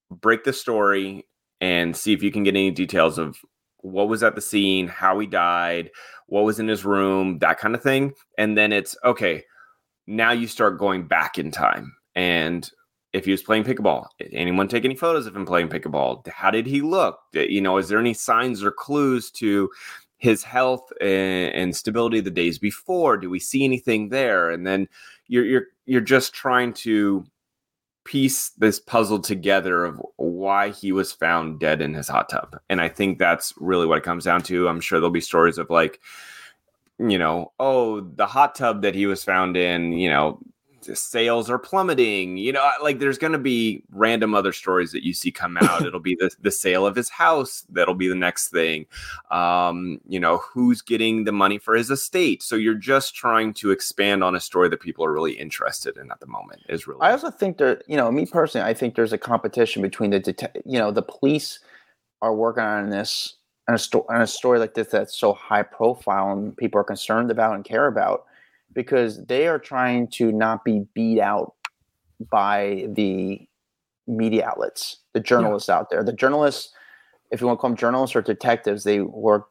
break the story and see if you can get any details of what was at the scene, how he died, what was in his room, that kind of thing. And then it's okay, now you start going back in time. And if he was playing pickleball, anyone take any photos of him playing pickleball? How did he look? You know, is there any signs or clues to his health and, and stability the days before? Do we see anything there? And then you're you're you're just trying to piece this puzzle together of why he was found dead in his hot tub. And I think that's really what it comes down to. I'm sure there'll be stories of like, you know, oh, the hot tub that he was found in, you know, sales are plummeting. You know, like there's going to be random other stories that you see come out. <laughs> It'll be the, the sale of his house that'll be the next thing. Um, you know, who's getting the money for his estate. So you're just trying to expand on a story that people are really interested in at the moment. Is really. I also think that you know, me personally, I think there's a competition between the det- you know the police are working on this and a, sto- on a story like this that's so high profile and people are concerned about and care about because they are trying to not be beat out by the media outlets, the journalists yeah. out there. The journalists, if you want to call them journalists or detectives, they work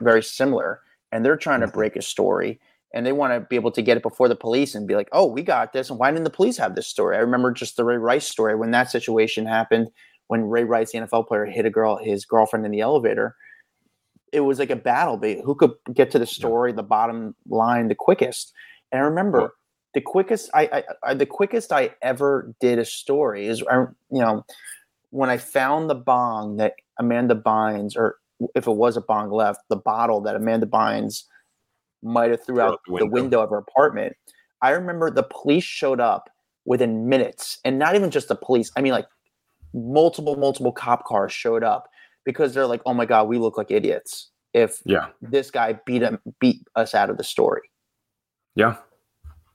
very similar and they're trying to mm-hmm. break a story and they want to be able to get it before the police and be like, oh, we got this. And why didn't the police have this story? I remember just the Ray Rice story when that situation happened when Ray Rice, the NFL player, hit a girl, his girlfriend in the elevator it was like a battle. who could get to the story, the bottom line, the quickest. And I remember the quickest I, I, I, the quickest I ever did a story is I, you know when I found the bong that Amanda Bynes, or if it was a bong left, the bottle that Amanda Bynes might have threw out the window. the window of her apartment. I remember the police showed up within minutes, and not even just the police. I mean, like multiple, multiple cop cars showed up because they're like, "Oh my god, we look like idiots if yeah this guy beat him beat us out of the story." Yeah,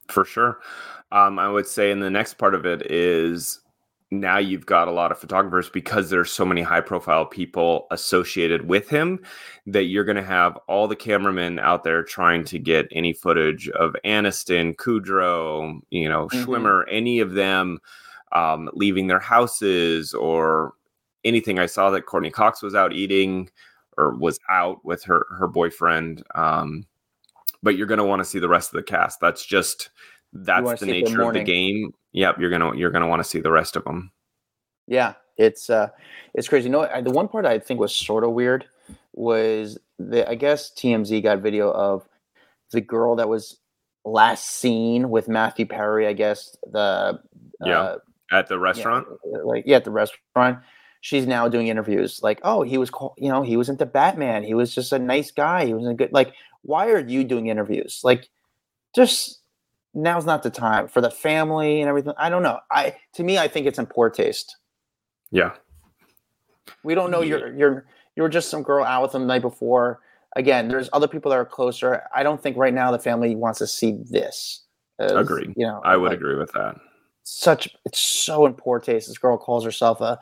for sure. Um, I would say, in the next part of it is now you've got a lot of photographers because there's so many high profile people associated with him that you're going to have all the cameramen out there trying to get any footage of Aniston, Kudrow, you know, mm-hmm. Schwimmer, any of them um, leaving their houses or anything. I saw that Courteney Cox was out eating or was out with her her boyfriend. Um, but you're going to want to see the rest of the cast. That's just that's the nature of the game. Yep, you're gonna you're gonna want to see the rest of them. Yeah, it's uh, it's crazy. You know, the one part I think was sort of weird was the I guess TMZ got video of the girl that was last seen with Matthew Perry. I guess the yeah uh, at the restaurant, yeah, like yeah, at the restaurant she's now doing interviews like, oh, he was, you know, he was into Batman. He was just a nice guy. He was a good, like, why are you doing interviews? Like, just now's not the time for the family and everything. I don't know. I, to me, I think it's in poor taste. Yeah. We don't know yeah. you're you're you're just some girl out with him the night before. Again, there's other people that are closer. I don't think right now the family wants to see this. Agreed. You know, I would like, agree with that. Such it's so in poor taste. This girl calls herself a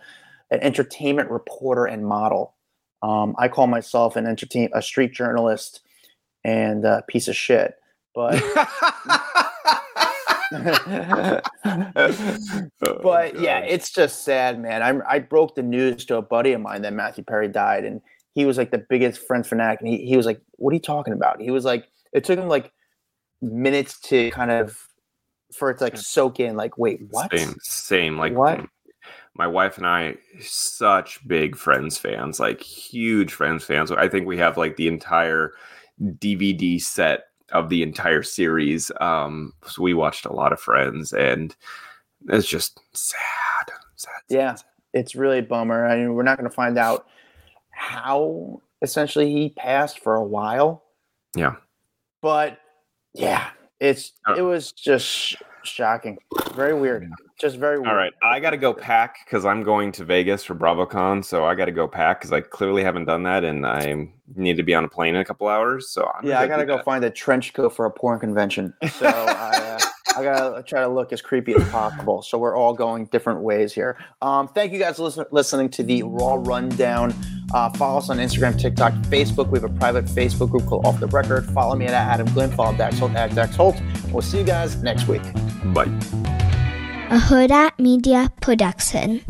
an entertainment reporter and model. Um, I call myself an entertain a street journalist and a piece of shit. But <laughs> oh, but yeah, it's just sad, man. I I broke the news to a buddy of mine that Matthew Perry died, and he was like the biggest Friends fanatic, and he he was like, "What are you talking about?" He was like, it took him like minutes to kind of for it to like soak in. Like, wait, what? Same, same. Like what? My wife and I, such big Friends fans, like huge Friends fans. I think we have like the entire DVD set of the entire series. Um, so we watched a lot of Friends, and it's just sad. sad yeah, sad. it's really a bummer. I mean, we're not going to find out how essentially he passed for a while. Yeah, but yeah, it's oh. it was just shocking, very weird, just very weird. All right, I got to go pack because I'm going to Vegas for BravoCon, so I got to go pack because I clearly haven't done that, and I need to be on a plane in a couple hours. So I'm yeah, I got to go that. find a trench coat for a porn convention. So I, uh, I gotta try to look as creepy as possible. So we're all going different ways here. Um, thank you guys for listen, listening to the Raw Rundown. Uh, follow us on Instagram, TikTok, Facebook. We have a private Facebook group called Off the Record. Follow me at Adam Glyn. Follow Dax Holt at Dax Holt. We'll see you guys next week. Bye. A Hurrdat Media Production.